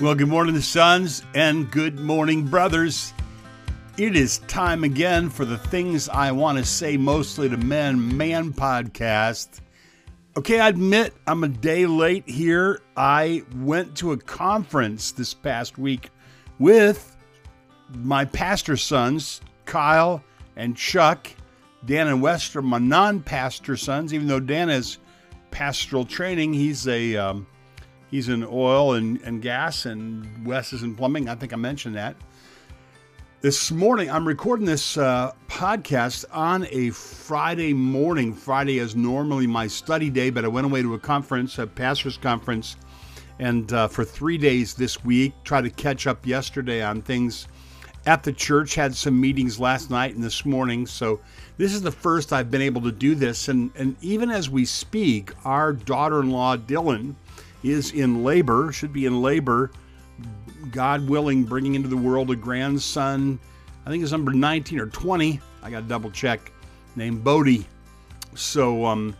Well, good morning, sons, and good morning, brothers. It is time again for the Things I Want to Say Mostly to Men Man podcast. Okay, I admit I'm a day late here. I went to a conference this past week with my pastor sons, Kyle and Chuck. Dan and Wes are my non pastor sons, even though Dan has pastoral training. He's a. Um, He's in oil and, and gas, and Wes is in plumbing. I think I mentioned that. This morning, I'm recording this uh, podcast on a Friday morning. Friday is normally my study day, but I went away to a conference, a pastor's conference, and uh, for three days this week, try to catch up yesterday on things at the church. Had some meetings last night and this morning, so this is the first I've been able to do this. And, and even as we speak, our daughter in law, Dylan, is in labor, should be in labor, God willing, bringing into the world a grandson. I think it's number 19 or 20. I got to double check. Named Bodie. So um,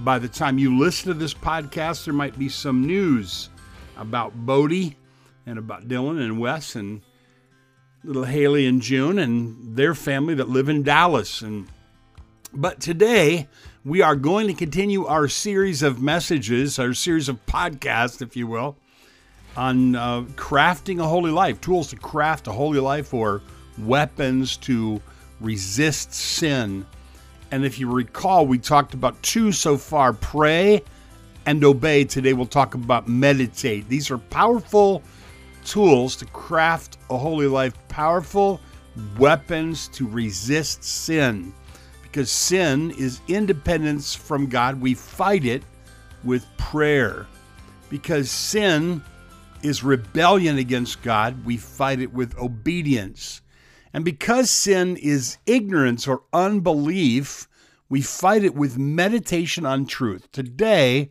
by the time you listen to this podcast, there might be some news about Bodie and about Dylan and Wes and little Haley and June and their family that live in Dallas. And but today we are going to continue our series of messages, our series of podcasts, if you will, on uh, crafting a holy life, tools to craft a holy life, or weapons to resist sin. And if you recall, we talked about two so far pray and obey. Today we'll talk about meditate. These are powerful tools to craft a holy life, powerful weapons to resist sin because sin is independence from God. We fight it with prayer. Because sin is rebellion against God, we fight it with obedience. And because sin is ignorance or unbelief, we fight it with meditation on truth. Today,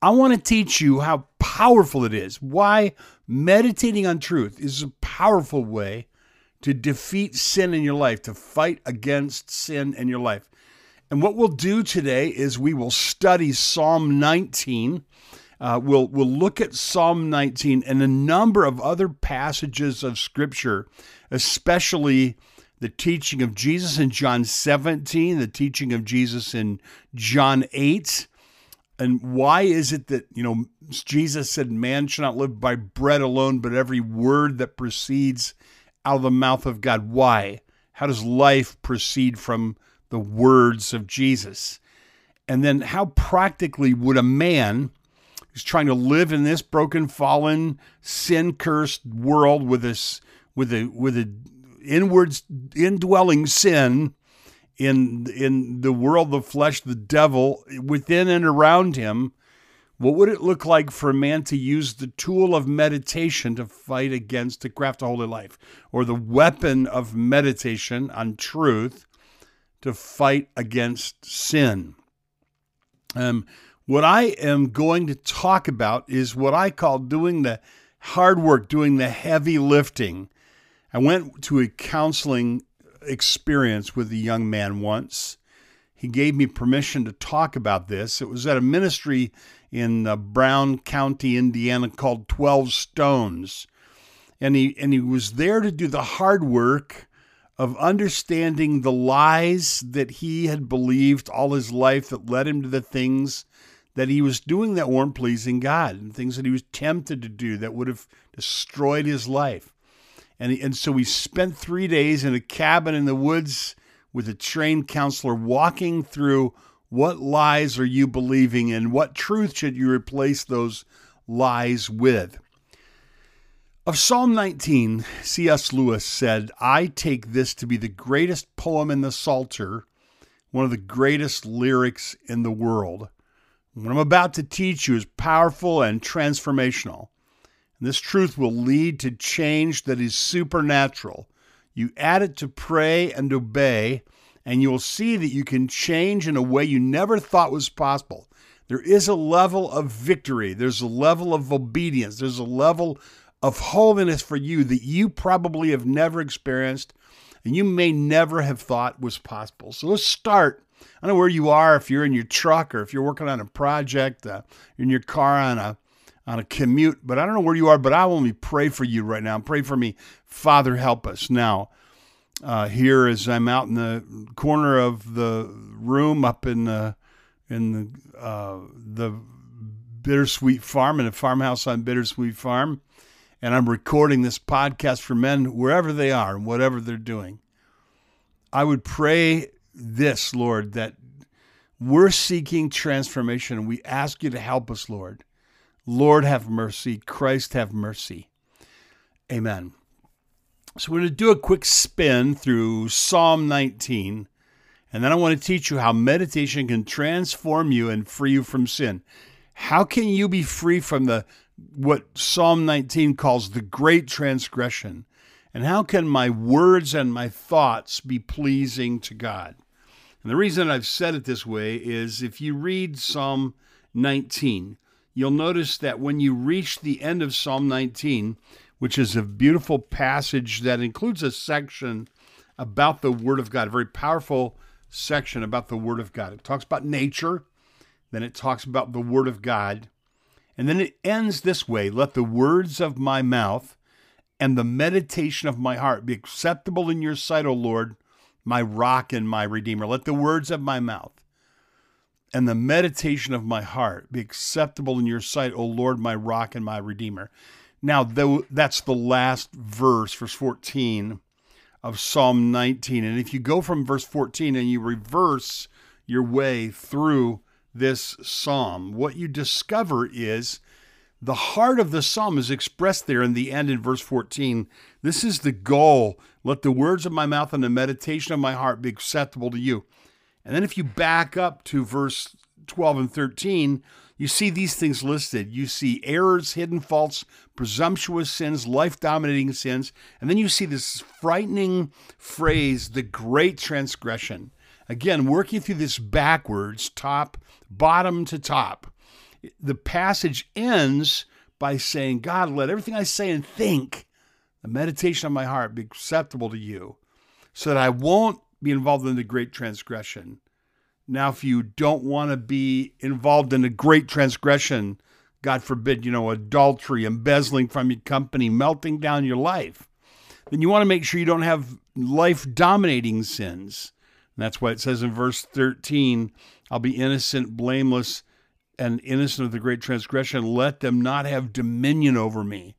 I want to teach you how powerful it is, why meditating on truth is a powerful way to defeat sin in your life, to fight against sin in your life. And what we'll do today is we will study Psalm 19. Uh, we'll, we'll look at Psalm 19 and a number of other passages of Scripture, especially the teaching of Jesus in John 17, the teaching of Jesus in John 8. And why is it that, you know, Jesus said, Man shall not live by bread alone, but every word that proceeds out of the mouth of God. Why? How does life proceed from the words of Jesus? And then, how practically would a man who's trying to live in this broken, fallen, sin cursed world with this, with a, with a inward, indwelling sin in in the world, the flesh, the devil within and around him, what would it look like for a man to use the tool of meditation to fight against, to craft a holy life, or the weapon of meditation on truth to fight against sin? Um, what I am going to talk about is what I call doing the hard work, doing the heavy lifting. I went to a counseling experience with a young man once. He gave me permission to talk about this. It was at a ministry in uh, Brown County, Indiana, called 12 Stones. And he, and he was there to do the hard work of understanding the lies that he had believed all his life that led him to the things that he was doing that weren't pleasing God and things that he was tempted to do that would have destroyed his life. And, he, and so we spent three days in a cabin in the woods with a trained counselor walking through what lies are you believing and what truth should you replace those lies with? Of Psalm 19, C.S. Lewis said, I take this to be the greatest poem in the Psalter, one of the greatest lyrics in the world. What I'm about to teach you is powerful and transformational. And this truth will lead to change that is supernatural. You add it to pray and obey, and you will see that you can change in a way you never thought was possible. There is a level of victory, there's a level of obedience, there's a level of holiness for you that you probably have never experienced and you may never have thought was possible. So let's start. I don't know where you are, if you're in your truck or if you're working on a project, uh, in your car on a on a commute, but I don't know where you are, but I want to pray for you right now. Pray for me. Father, help us now. Uh, here as I'm out in the corner of the room up in the in the uh, the Bittersweet Farm in a farmhouse on Bittersweet Farm, and I'm recording this podcast for men wherever they are and whatever they're doing. I would pray this, Lord, that we're seeking transformation. and We ask you to help us, Lord. Lord, have mercy. Christ, have mercy. Amen. So, we're going to do a quick spin through Psalm 19, and then I want to teach you how meditation can transform you and free you from sin. How can you be free from the what Psalm 19 calls the great transgression? And how can my words and my thoughts be pleasing to God? And the reason I've said it this way is if you read Psalm 19, you'll notice that when you reach the end of Psalm 19, which is a beautiful passage that includes a section about the Word of God, a very powerful section about the Word of God. It talks about nature, then it talks about the Word of God, and then it ends this way Let the words of my mouth and the meditation of my heart be acceptable in your sight, O Lord, my rock and my redeemer. Let the words of my mouth and the meditation of my heart be acceptable in your sight, O Lord, my rock and my redeemer. Now, though that's the last verse, verse 14 of Psalm 19. And if you go from verse 14 and you reverse your way through this psalm, what you discover is the heart of the psalm is expressed there in the end in verse 14. This is the goal. Let the words of my mouth and the meditation of my heart be acceptable to you. And then if you back up to verse 12 and 13, you see these things listed. You see errors, hidden faults, presumptuous sins, life dominating sins. And then you see this frightening phrase, the great transgression. Again, working through this backwards, top, bottom to top. The passage ends by saying, God, let everything I say and think, the meditation of my heart, be acceptable to you, so that I won't be involved in the great transgression. Now, if you don't want to be involved in a great transgression, God forbid, you know, adultery, embezzling from your company, melting down your life, then you want to make sure you don't have life dominating sins. And that's why it says in verse 13, I'll be innocent, blameless, and innocent of the great transgression. Let them not have dominion over me.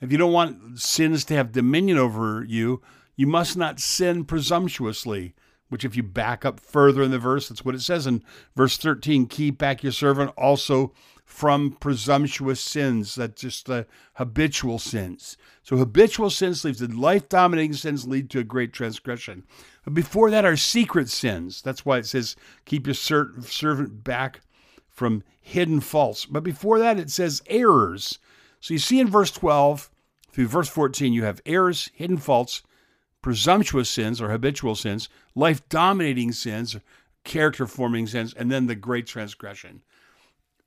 If you don't want sins to have dominion over you, you must not sin presumptuously, which, if you back up further in the verse, that's what it says in verse 13 keep back your servant also from presumptuous sins. That's just the habitual sins. So, habitual sins leads to life dominating sins, lead to a great transgression. But before that are secret sins. That's why it says keep your servant back from hidden faults. But before that, it says errors. So, you see in verse 12 through verse 14, you have errors, hidden faults, presumptuous sins or habitual sins, life dominating sins, character forming sins, and then the great transgression.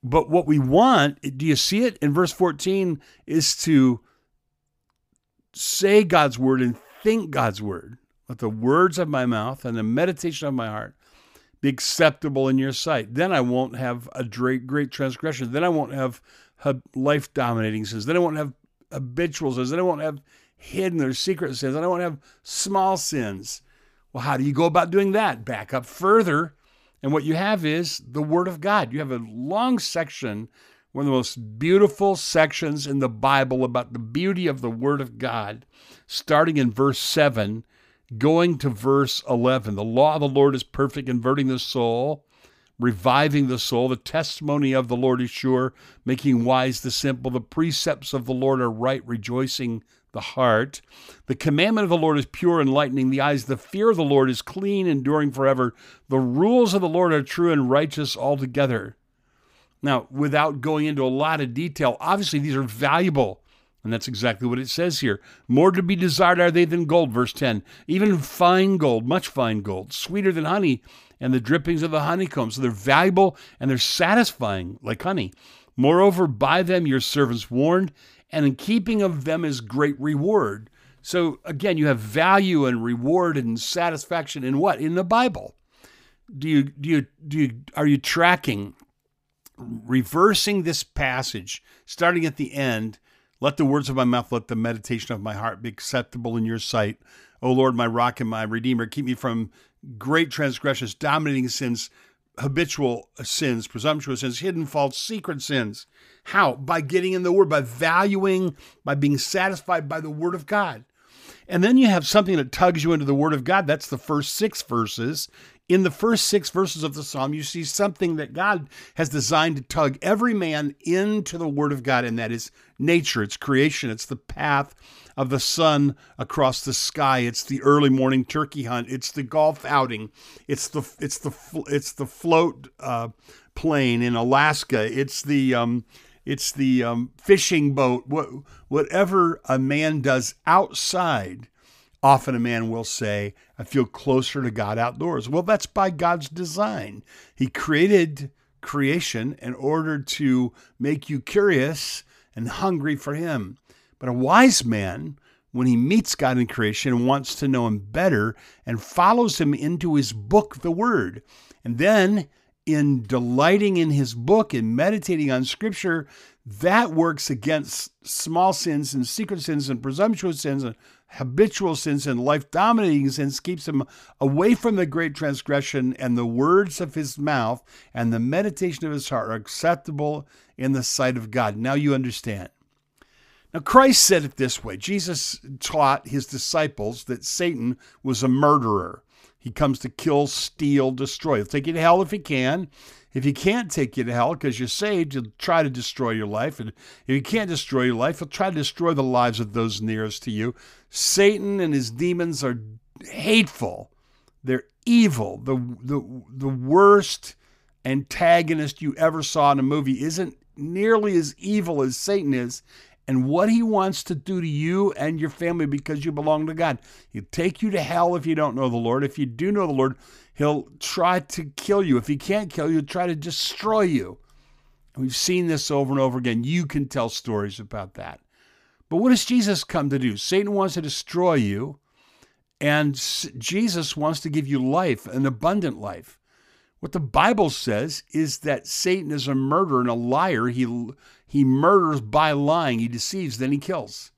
But what we want, do you see it in verse 14, is to say God's word and think God's word. Let the words of my mouth and the meditation of my heart be acceptable in your sight. Then I won't have a great great transgression. Then I won't have life dominating sins. Then I won't have habitual sins. Then I won't have hidden or secret sins. I don't want to have small sins. Well, how do you go about doing that? Back up further. And what you have is the Word of God. You have a long section, one of the most beautiful sections in the Bible about the beauty of the Word of God, starting in verse 7, going to verse 11. The law of the Lord is perfect, converting the soul, reviving the soul. The testimony of the Lord is sure, making wise the simple. The precepts of the Lord are right, rejoicing the heart. The commandment of the Lord is pure, and enlightening the eyes. The fear of the Lord is clean, enduring forever. The rules of the Lord are true and righteous altogether. Now, without going into a lot of detail, obviously these are valuable. And that's exactly what it says here. More to be desired are they than gold, verse 10. Even fine gold, much fine gold, sweeter than honey and the drippings of the honeycomb. So they're valuable and they're satisfying like honey. Moreover, by them your servants warned, and in keeping of them is great reward. So again, you have value and reward and satisfaction in what? In the Bible. Do you do you do you are you tracking reversing this passage, starting at the end. Let the words of my mouth, let the meditation of my heart be acceptable in your sight. O Lord, my rock and my redeemer, keep me from great transgressions, dominating sins, habitual sins, presumptuous sins, hidden faults, secret sins. How? By getting in the Word, by valuing, by being satisfied by the Word of God. And then you have something that tugs you into the Word of God. That's the first six verses. In the first six verses of the psalm, you see something that God has designed to tug every man into the Word of God, and that is nature, it's creation, it's the path of the sun across the sky, it's the early morning turkey hunt, it's the golf outing, it's the it's the it's the float uh, plane in Alaska, it's the um, it's the um, fishing boat, what, whatever a man does outside. Often a man will say, I feel closer to God outdoors. Well, that's by God's design. He created creation in order to make you curious and hungry for Him. But a wise man, when he meets God in creation, wants to know Him better and follows Him into His book, the Word. And then in delighting in his book and meditating on scripture, that works against small sins and secret sins and presumptuous sins and habitual sins and life dominating sins, keeps him away from the great transgression, and the words of his mouth and the meditation of his heart are acceptable in the sight of God. Now you understand. Now, Christ said it this way Jesus taught his disciples that Satan was a murderer. He comes to kill, steal, destroy. He'll take you to hell if he can. If he can't take you to hell because you're saved, he'll try to destroy your life. And if he can't destroy your life, he'll try to destroy the lives of those nearest to you. Satan and his demons are hateful. They're evil. The, the, the worst antagonist you ever saw in a movie isn't nearly as evil as Satan is and what he wants to do to you and your family because you belong to God. He'll take you to hell if you don't know the Lord. If you do know the Lord, he'll try to kill you. If he can't kill you, he'll try to destroy you. We've seen this over and over again. You can tell stories about that. But what does Jesus come to do? Satan wants to destroy you, and Jesus wants to give you life, an abundant life. What the Bible says is that Satan is a murderer and a liar. He, he murders by lying, he deceives, then he kills.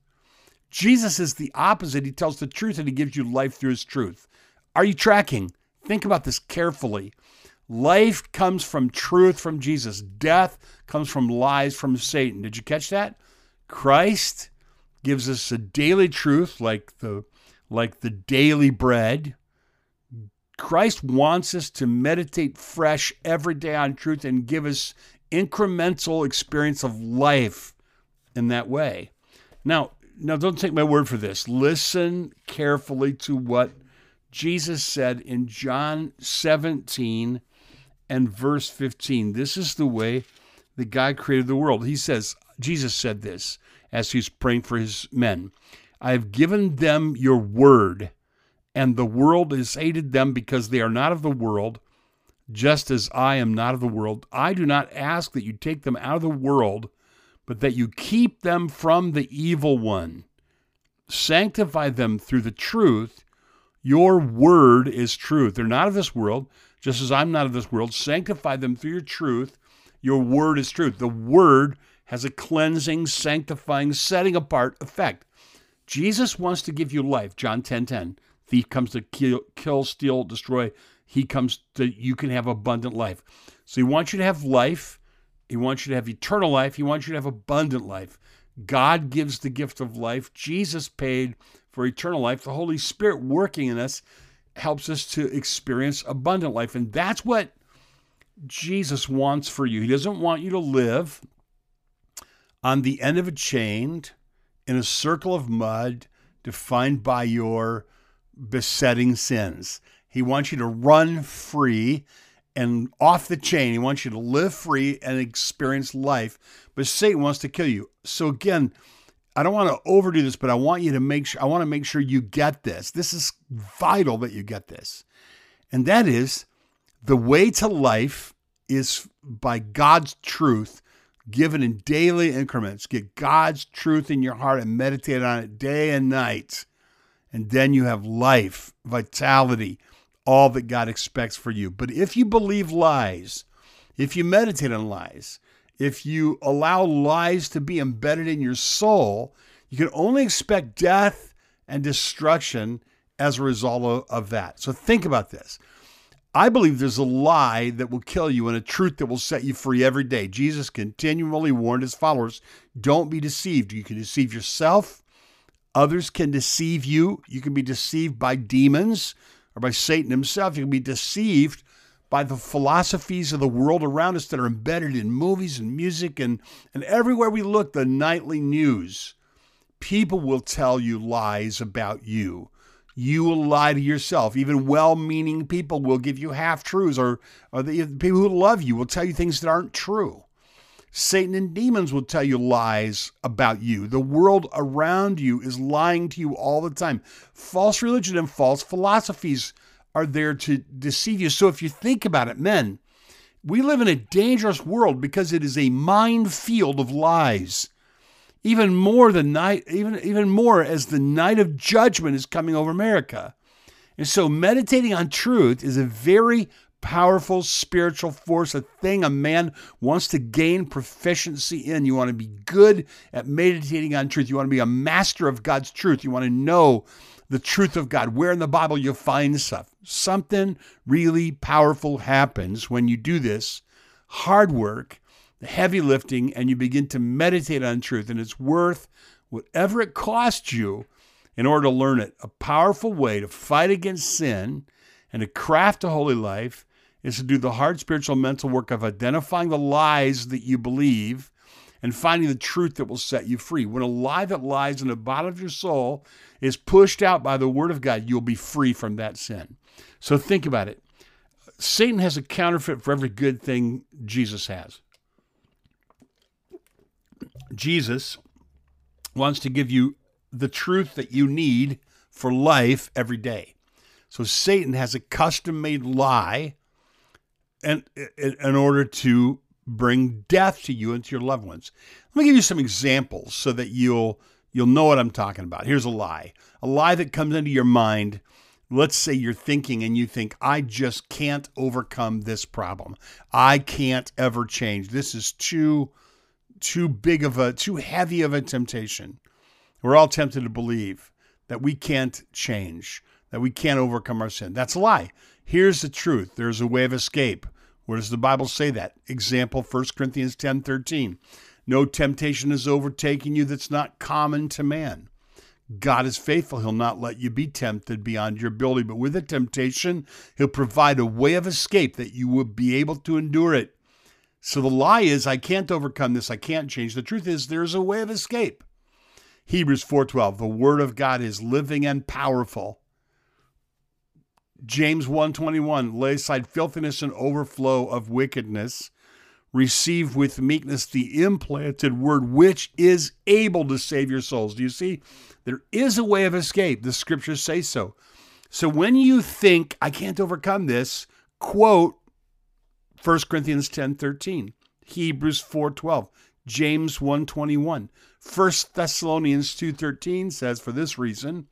Jesus is the opposite. He tells the truth and he gives you life through his truth. Are you tracking? Think about this carefully. Life comes from truth from Jesus, death comes from lies from Satan. Did you catch that? Christ gives us a daily truth like the like the daily bread Christ wants us to meditate fresh every day on truth and give us incremental experience of life in that way. Now, now don't take my word for this. Listen carefully to what Jesus said in John 17 and verse 15. This is the way that God created the world. He says, Jesus said this as he's praying for his men. I have given them your word and the world has hated them because they are not of the world, just as I am not of the world. I do not ask that you take them out of the world, but that you keep them from the evil one. Sanctify them through the truth. Your word is truth. They're not of this world, just as I'm not of this world. Sanctify them through your truth. Your word is truth. The word has a cleansing, sanctifying, setting apart effect. Jesus wants to give you life, John 10 10 thief comes to kill, kill, steal, destroy. He comes to you can have abundant life. So he wants you to have life. He wants you to have eternal life. He wants you to have abundant life. God gives the gift of life. Jesus paid for eternal life. The Holy Spirit working in us helps us to experience abundant life. And that's what Jesus wants for you. He doesn't want you to live on the end of a chain in a circle of mud defined by your besetting sins. He wants you to run free and off the chain. He wants you to live free and experience life. But Satan wants to kill you. So again, I don't want to overdo this, but I want you to make sure I want to make sure you get this. This is vital that you get this. And that is the way to life is by God's truth given in daily increments. Get God's truth in your heart and meditate on it day and night. And then you have life, vitality, all that God expects for you. But if you believe lies, if you meditate on lies, if you allow lies to be embedded in your soul, you can only expect death and destruction as a result of, that. So think about this. I believe there's a lie that will kill you and a truth that will set you free every day. Jesus continually warned his followers don't be deceived. You can deceive yourself, others can deceive you. You can be deceived by demons or by Satan himself. You can be deceived by the philosophies of the world around us that are embedded in movies and music and, and everywhere we look, the nightly news. People will tell you lies about you you will lie to yourself. Even well meaning people will give you half truths, or, or the people who love you will tell you things that aren't true. Satan and demons will tell you lies about you. The world around you is lying to you all the time. False religion and false philosophies are there to deceive you. So if you think about it, men, we live in a dangerous world because it is a minefield of lies even more the night even even more as the night of judgment is coming over America. And so meditating on truth is a very powerful spiritual force, a thing a man wants to gain proficiency in. You want to be good at meditating on truth. You want to be a master of God's truth. You want to know the truth of God. Where in the Bible you find stuff. Something really powerful happens when you do this hard work the heavy lifting, and you begin to meditate on truth. And it's worth whatever it costs you in order to learn it. A powerful way to fight against sin and to craft a holy life is to do the hard spiritual mental work of identifying the lies that you believe and finding the truth that will set you free. When a lie that lies in the bottom of your soul is pushed out by the word of God, you'll be free from that sin. So think about it. Satan has a counterfeit for every good thing Jesus has. Jesus wants to give you the truth that you need for life every day. So Satan has a custom made lie and in order to bring death to you and to your loved ones. Let me give you some examples so that you'll you'll know what I'm talking about. Here's a lie. A lie that comes into your mind. Let's say you're thinking and you think, I just can't overcome this problem. I can't ever change. This is too too big of a, too heavy of a temptation. We're all tempted to believe that we can't change, that we can't overcome our sin. That's a lie. Here's the truth there's a way of escape. Where does the Bible say that? Example 1 Corinthians 10 13. No temptation is overtaking you that's not common to man. God is faithful. He'll not let you be tempted beyond your ability, but with the temptation, He'll provide a way of escape that you will be able to endure it. So the lie is I can't overcome this, I can't change. The truth is there's a way of escape. Hebrews 4:12 The word of God is living and powerful. James 1:21 Lay aside filthiness and overflow of wickedness. Receive with meekness the implanted word which is able to save your souls. Do you see? There is a way of escape. The scriptures say so. So when you think I can't overcome this, quote 1 Corinthians 10 13, Hebrews 4 12, James 1 21. 1 Thessalonians 2 13 says, For this reason,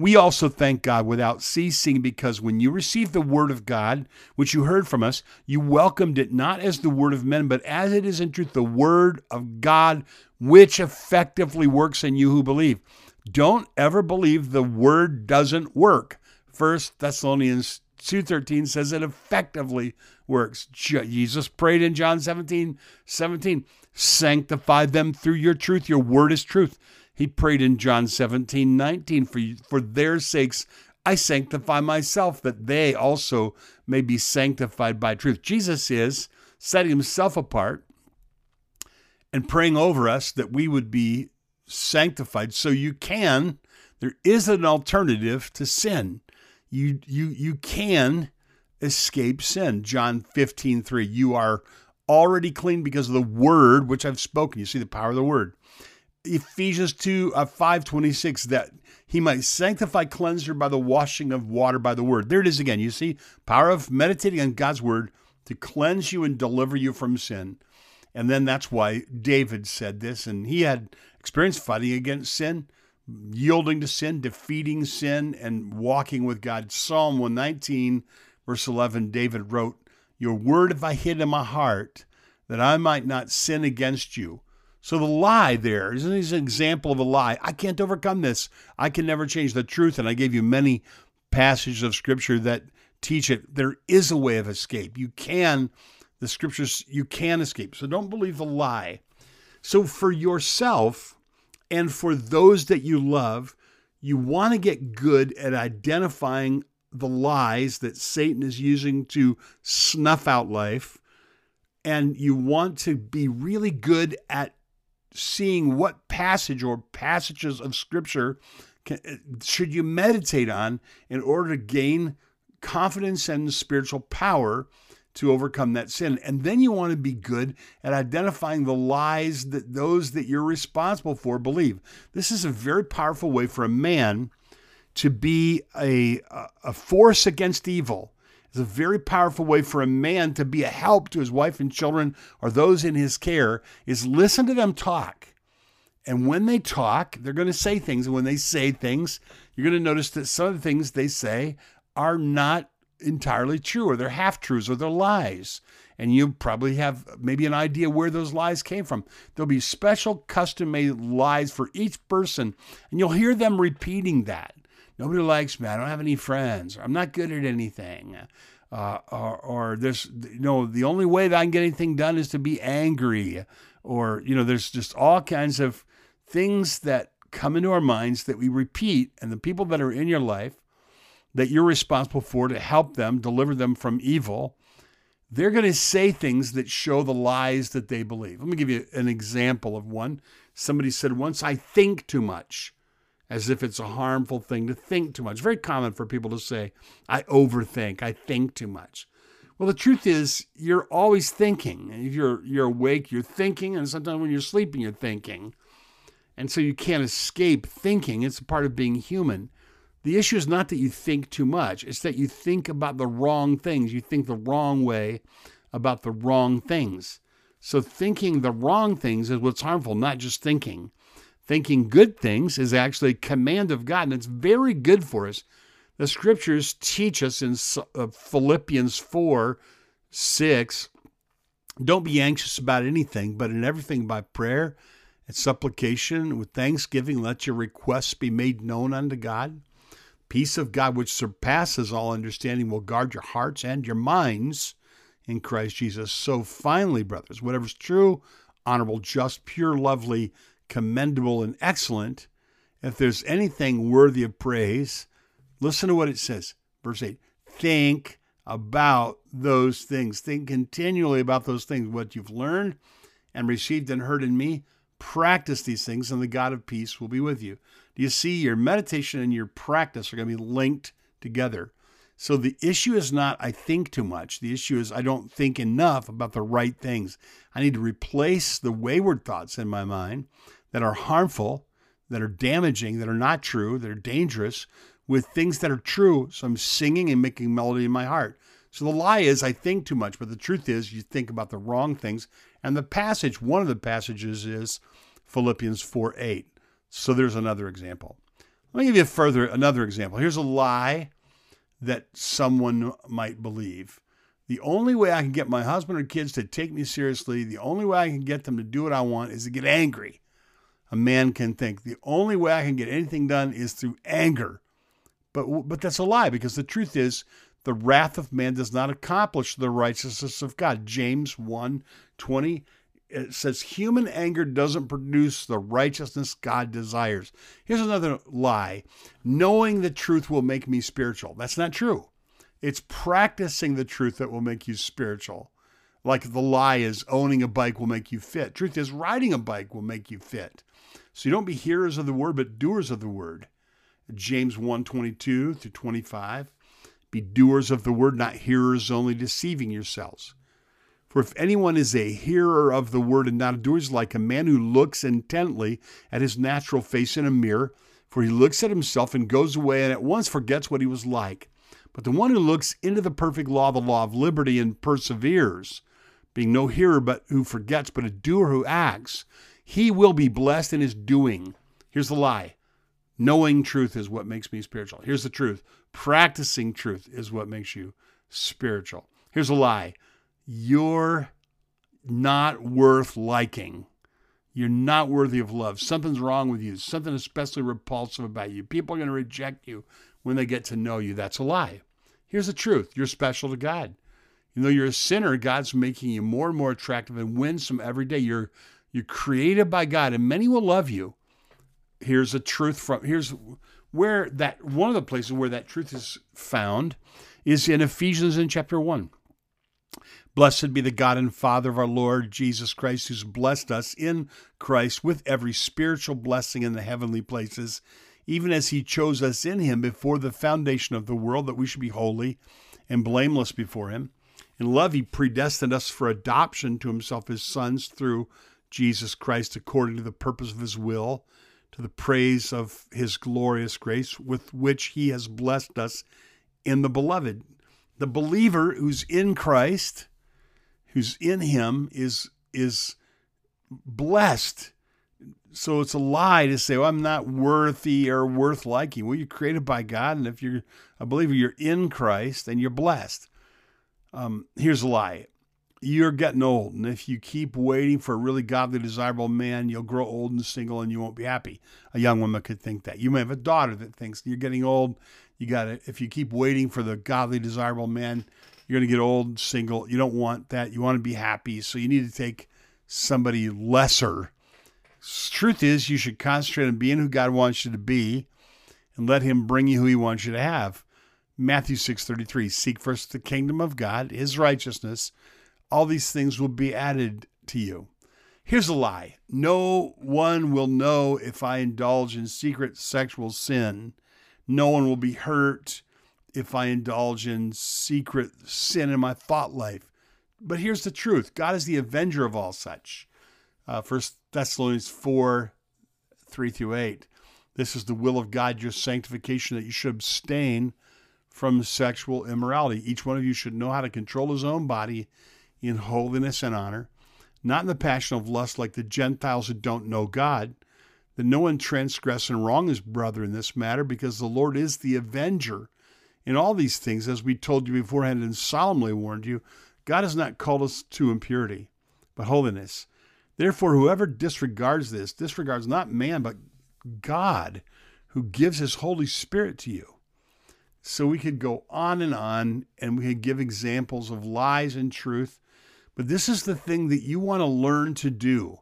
we also thank God without ceasing, because when you received the word of God, which you heard from us, you welcomed it not as the word of men, but as it is in truth the word of God, which effectively works in you who believe. Don't ever believe the word doesn't work. 1 Thessalonians 2.13 says it effectively works. Jesus prayed in John 17, 17, sanctify them through your truth. Your word is truth. He prayed in John 17, 19, for, for their sakes I sanctify myself, that they also may be sanctified by truth. Jesus is setting himself apart and praying over us that we would be sanctified. So you can, there is an alternative to sin you you you can escape sin. John 15, 3. You are already clean because of the word which I've spoken. You see the power of the word. Ephesians 2, uh, 5, 26, that he might sanctify, cleanse her by the washing of water by the word. There it is again. You see, power of meditating on God's word to cleanse you and deliver you from sin. And then that's why David said this, and he had experience fighting against sin yielding to sin, defeating sin, and walking with God. Psalm 119, verse 11, David wrote, Your word have I hid in my heart that I might not sin against you. So the lie there isn't this an example of a lie. I can't overcome this. I can never change the truth. And I gave you many passages of scripture that teach it. There is a way of escape. You can, the scriptures, you can escape. So don't believe the lie. So for yourself and for those that you love, you want to get good at identifying the lies that Satan is using to snuff out life. And you want to be really good at seeing what passage or passages of scripture can, eh, should you meditate on in order to gain confidence and spiritual power to overcome that sin. And then you want to be good at identifying the lies that those that you're responsible for believe. This is a very powerful way for a man to be a, a force against evil. It's a very powerful way for a man to be a help to his wife and children or those in his care is listen to them talk. And when they talk, they're going to say things. And when they say things, you're going to notice that some of the things they say are not entirely true, or they're half truths, or they're lies. And you probably have maybe an idea where those lies came from. There'll be special custom made lies for each person, and you'll hear them repeating that. Nobody likes me. I don't have any friends. I'm not good at anything. Uh, or, or you know, the only way that I can get anything done is to be angry. Or, you know, there's just all kinds of things that come into our minds that we repeat. And the people that are in your life that you're responsible for to help them, deliver them from evil, they're going to say things that show the lies that they believe. Let me give you an example of one. Somebody said once, I think too much, as if it's a harmful thing to think too much. Very common for people to say, I overthink, I think too much. Well, the truth is, you're always thinking. If you're, you're awake, you're thinking, and sometimes when you're sleeping, you're thinking. And so you can't escape thinking. It's a part of being human. The issue is not that you think too much, it's that you think about the wrong things. You think the wrong way about the wrong things. So, thinking the wrong things is what's harmful, not just thinking. Thinking good things is actually a command of God, and it's very good for us. The scriptures teach us in uh, Philippians 4 6 don't be anxious about anything, but in everything by prayer and supplication with thanksgiving, let your requests be made known unto God. Peace of God, which surpasses all understanding, will guard your hearts and your minds in Christ Jesus. So finally, brothers, whatever's true, honorable, just, pure, lovely, commendable, and excellent, if there's anything worthy of praise, listen to what it says. Verse 8 Think about those things. Think continually about those things, what you've learned and received and heard in me. Practice these things, and the God of peace will be with you. Do you see your meditation and your practice are going to be linked together? So the issue is not I think too much. The issue is I don't think enough about the right things. I need to replace the wayward thoughts in my mind that are harmful, that are damaging, that are not true, that are dangerous with things that are true. So I'm singing and making melody in my heart. So the lie is I think too much, but the truth is you think about the wrong things. And the passage, one of the passages is Philippians 4 8. So there's another example. Let me give you a further another example. Here's a lie that someone might believe. The only way I can get my husband or kids to take me seriously, the only way I can get them to do what I want is to get angry. A man can think the only way I can get anything done is through anger. But but that's a lie because the truth is the wrath of man does not accomplish the righteousness of God. James 1 20 it says human anger doesn't produce the righteousness God desires. Here's another lie knowing the truth will make me spiritual. That's not true. It's practicing the truth that will make you spiritual. Like the lie is owning a bike will make you fit. Truth is riding a bike will make you fit. So you don't be hearers of the word, but doers of the word. James 1 22 through 25. Be doers of the word, not hearers only, deceiving yourselves. For if anyone is a hearer of the word and not a doer, like a man who looks intently at his natural face in a mirror. For he looks at himself and goes away and at once forgets what he was like. But the one who looks into the perfect law, the law of liberty, and perseveres, being no hearer but who forgets, but a doer who acts, he will be blessed in his doing. Here's the lie knowing truth is what makes me spiritual. Here's the truth practicing truth is what makes you spiritual. Here's a lie you're not worth liking. You're not worthy of love. Something's wrong with you. Something especially repulsive about you. People are going to reject you when they get to know you. That's a lie. Here's the truth you're special to God. You know, you're a sinner. God's making you more and more attractive and winsome every day. You're you're created by God, and many will love you. Here's a truth from here's where that one of the places where that truth is found is in Ephesians in chapter one. Blessed be the God and Father of our Lord Jesus Christ, who's blessed us in Christ with every spiritual blessing in the heavenly places, even as he chose us in him before the foundation of the world, that we should be holy and blameless before him. In love, he predestined us for adoption to himself as sons through Jesus Christ, according to the purpose of his will, to the praise of his glorious grace, with which he has blessed us in the beloved. The believer who's in Christ, who's in him, is is blessed. So it's a lie to say, well, I'm not worthy or worth liking. Well, you're created by God, and if you're a believer, you're in Christ and you're blessed. Um, here's a lie you're getting old. And if you keep waiting for a really godly, desirable man, you'll grow old and single and you won't be happy. A young woman could think that. You may have a daughter that thinks you're getting old. You got to, if you keep waiting for the godly, desirable man, you're going to get old, single. You don't want that. You want to be happy. So you need to take somebody lesser. Truth is, you should concentrate on being who God wants you to be and let Him bring you who He wants you to have. Matthew 6:33 Seek first the kingdom of God, his righteousness, all these things will be added to you. Here's a lie. No one will know if I indulge in secret sexual sin. No one will be hurt if I indulge in secret sin in my thought life. But here's the truth God is the avenger of all such. Uh, 1 Thessalonians 4 3 through 8. This is the will of God, your sanctification, that you should abstain from sexual immorality. Each one of you should know how to control his own body in holiness and honor, not in the passion of lust like the Gentiles who don't know God, that no one transgress and wrong his brother in this matter, because the Lord is the avenger in all these things, as we told you beforehand and solemnly warned you. God has not called us to impurity, but holiness. Therefore, whoever disregards this disregards not man, but God, who gives his Holy Spirit to you. So we could go on and on and we could give examples of lies and truth. But this is the thing that you want to learn to do.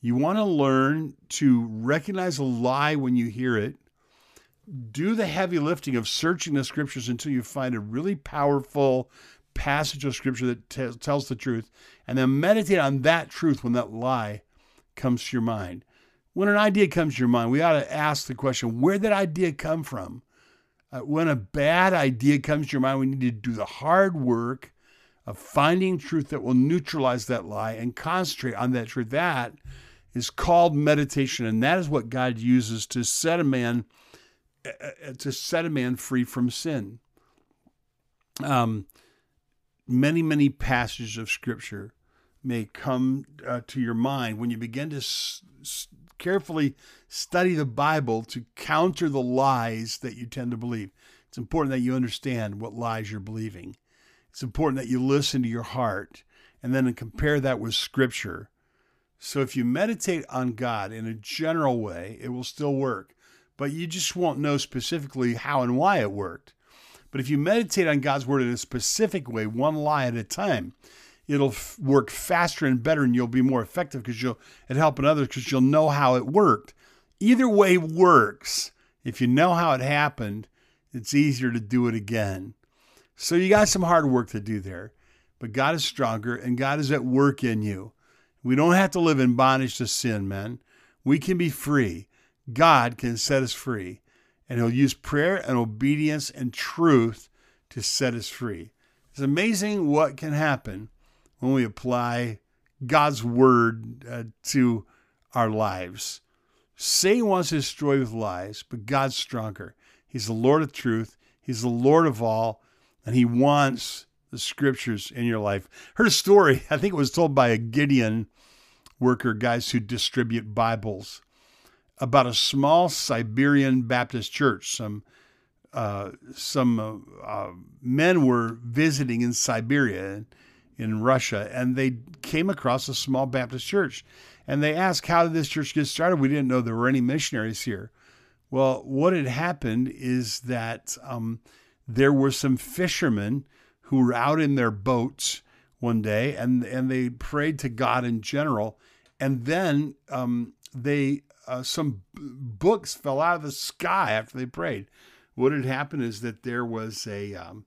You want to learn to recognize a lie when you hear it. Do the heavy lifting of searching the scriptures until you find a really powerful passage of scripture that t- tells the truth, and then meditate on that truth when that lie comes to your mind. When an idea comes to your mind, we ought to ask the question where did that idea come from? Uh, when a bad idea comes to your mind, we need to do the hard work of finding truth that will neutralize that lie and concentrate on that truth. That is called meditation, and that is what God uses to set a man uh, uh, to set a man free from sin. Um, many, many passages of Scripture may come uh, to your mind when you begin to s- carefully study the Bible to counter the lies that you tend to believe. It's important that you understand what lies you're believing. It's important that you listen to your heart and then compare that with Scripture. So if you meditate on God in a general way, it will still work, but you just won't know specifically how and why it worked. But if you meditate on God's Word in a specific way, one lie at a time, it'll f- work faster and better and you'll be more effective because you'll it helping others because you'll know how it worked either way works if you know how it happened it's easier to do it again so you got some hard work to do there but god is stronger and god is at work in you. We don't have to live in bondage to sin man we can be free. God can set us free. And he'll use prayer and obedience and truth to set us free. It's amazing what can happen when we apply God's word uh, to our lives. Satan wants to destroy with lies, but God's stronger. He's the Lord of truth, He's the Lord of all, and He wants the scriptures in your life. Heard a story, I think it was told by a Gideon worker, guys who distribute Bibles, about a small Siberian Baptist church. Some uh, some uh, uh, men were visiting in Siberia in Russia, and they came across a small Baptist church. And they asked, How did this church get started? We didn't know there were any missionaries here. Well, what had happened is that um, there were some fishermen who were out in their boats one day and, and they prayed to God in general. And then um, they uh, some books fell out of the sky after they prayed. What had happened is that there was a um,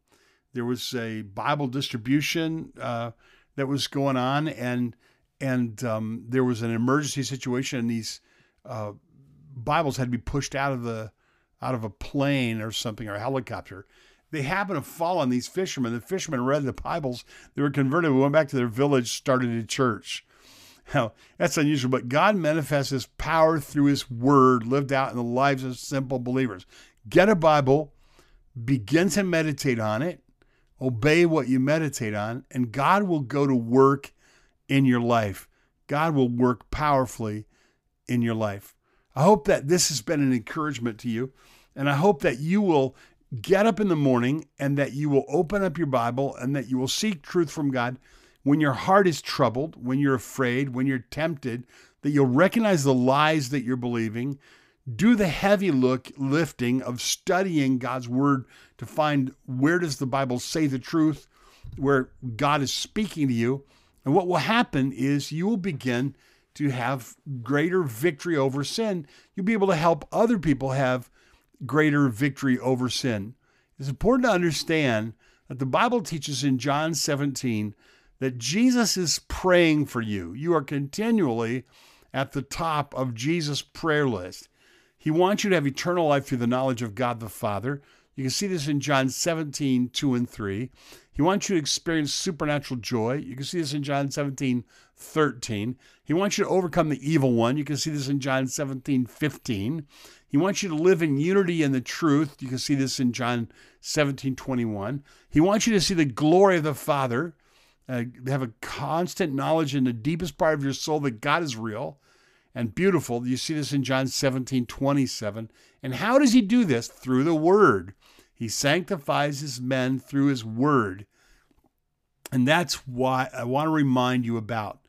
there was a Bible distribution uh, that was going on, and and um, there was an emergency situation, and these uh, Bibles had to be pushed out of the out of a plane or something or a helicopter. They happened to fall on these fishermen. The fishermen read the Bibles. They were converted. We went back to their village, started a church. Now, that's unusual, but God manifests his power through his word lived out in the lives of simple believers. Get a Bible, begin to meditate on it, obey what you meditate on, and God will go to work in your life. God will work powerfully in your life. I hope that this has been an encouragement to you, and I hope that you will get up in the morning and that you will open up your Bible and that you will seek truth from God when your heart is troubled, when you're afraid, when you're tempted, that you'll recognize the lies that you're believing. Do the heavy look lifting of studying God's word to find where does the Bible say the truth, where God is speaking to you. And what will happen is you will begin to have greater victory over sin. You'll be able to help other people have greater victory over sin. It's important to understand that the Bible teaches in John 17 that Jesus is praying for you. You are continually at the top of Jesus' prayer list. He wants you to have eternal life through the knowledge of God the Father. You can see this in John 17, 2 and 3. He wants you to experience supernatural joy. You can see this in John 17, 13. He wants you to overcome the evil one. You can see this in John 17, 15. He wants you to live in unity in the truth. You can see this in John 17, 21. He wants you to see the glory of the Father uh, have a constant knowledge in the deepest part of your soul that God is real and beautiful. You see this in John 17, 27. And how does he do this? Through the word. He sanctifies his men through his word. And that's why I want to remind you about.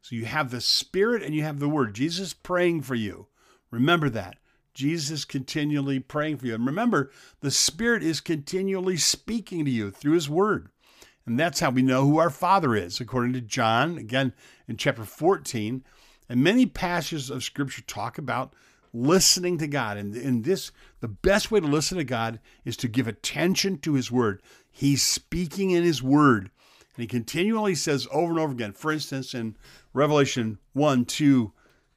So you have the spirit and you have the word. Jesus praying for you. Remember that. Jesus continually praying for you. And remember, the spirit is continually speaking to you through his word. And that's how we know who our Father is, according to John, again in chapter 14. And many passages of Scripture talk about listening to God. And in this, the best way to listen to God is to give attention to His Word. He's speaking in His Word. And He continually says over and over again, for instance, in Revelation 1, 2,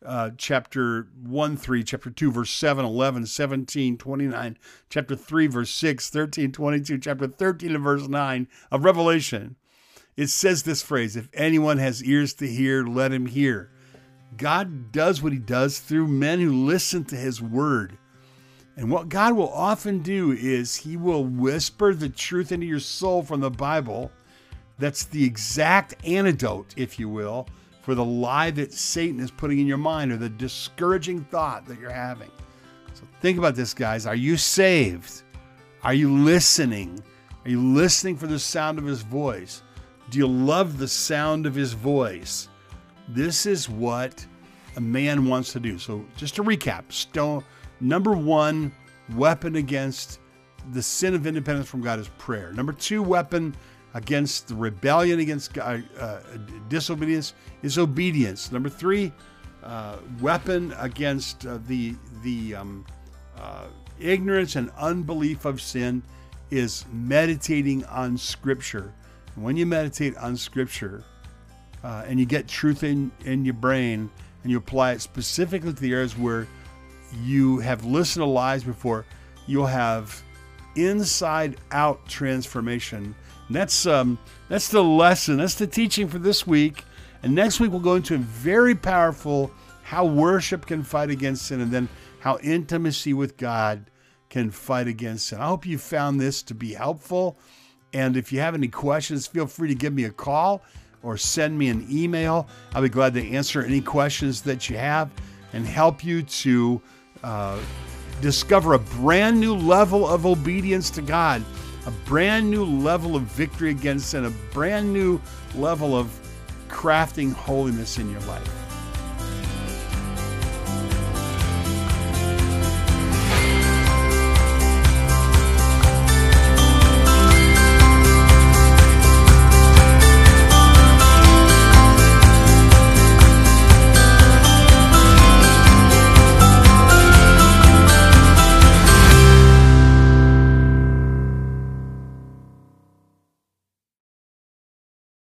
uh, chapter 1, 3, chapter 2, verse 7, 11, 17, 29, chapter 3, verse 6, 13, 22, chapter 13, and verse 9 of Revelation. It says this phrase if anyone has ears to hear, let him hear. God does what he does through men who listen to his word. And what God will often do is he will whisper the truth into your soul from the Bible. That's the exact antidote, if you will, for the lie that Satan is putting in your mind or the discouraging thought that you're having. So think about this, guys. Are you saved? Are you listening? Are you listening for the sound of his voice? Do you love the sound of his voice? This is what a man wants to do. So just to recap, stone number 1 weapon against the sin of independence from God is prayer. Number 2 weapon against the rebellion against God, uh, disobedience is obedience. Number three, uh, weapon against uh, the the um, uh, ignorance and unbelief of sin is meditating on Scripture. And when you meditate on Scripture uh, and you get truth in in your brain and you apply it specifically to the areas where you have listened to lies before, you'll have inside out transformation that's um, that's the lesson. That's the teaching for this week. And next week we'll go into a very powerful how worship can fight against sin, and then how intimacy with God can fight against sin. I hope you found this to be helpful. And if you have any questions, feel free to give me a call or send me an email. I'll be glad to answer any questions that you have and help you to uh, discover a brand new level of obedience to God a brand new level of victory against sin, a brand new level of crafting holiness in your life.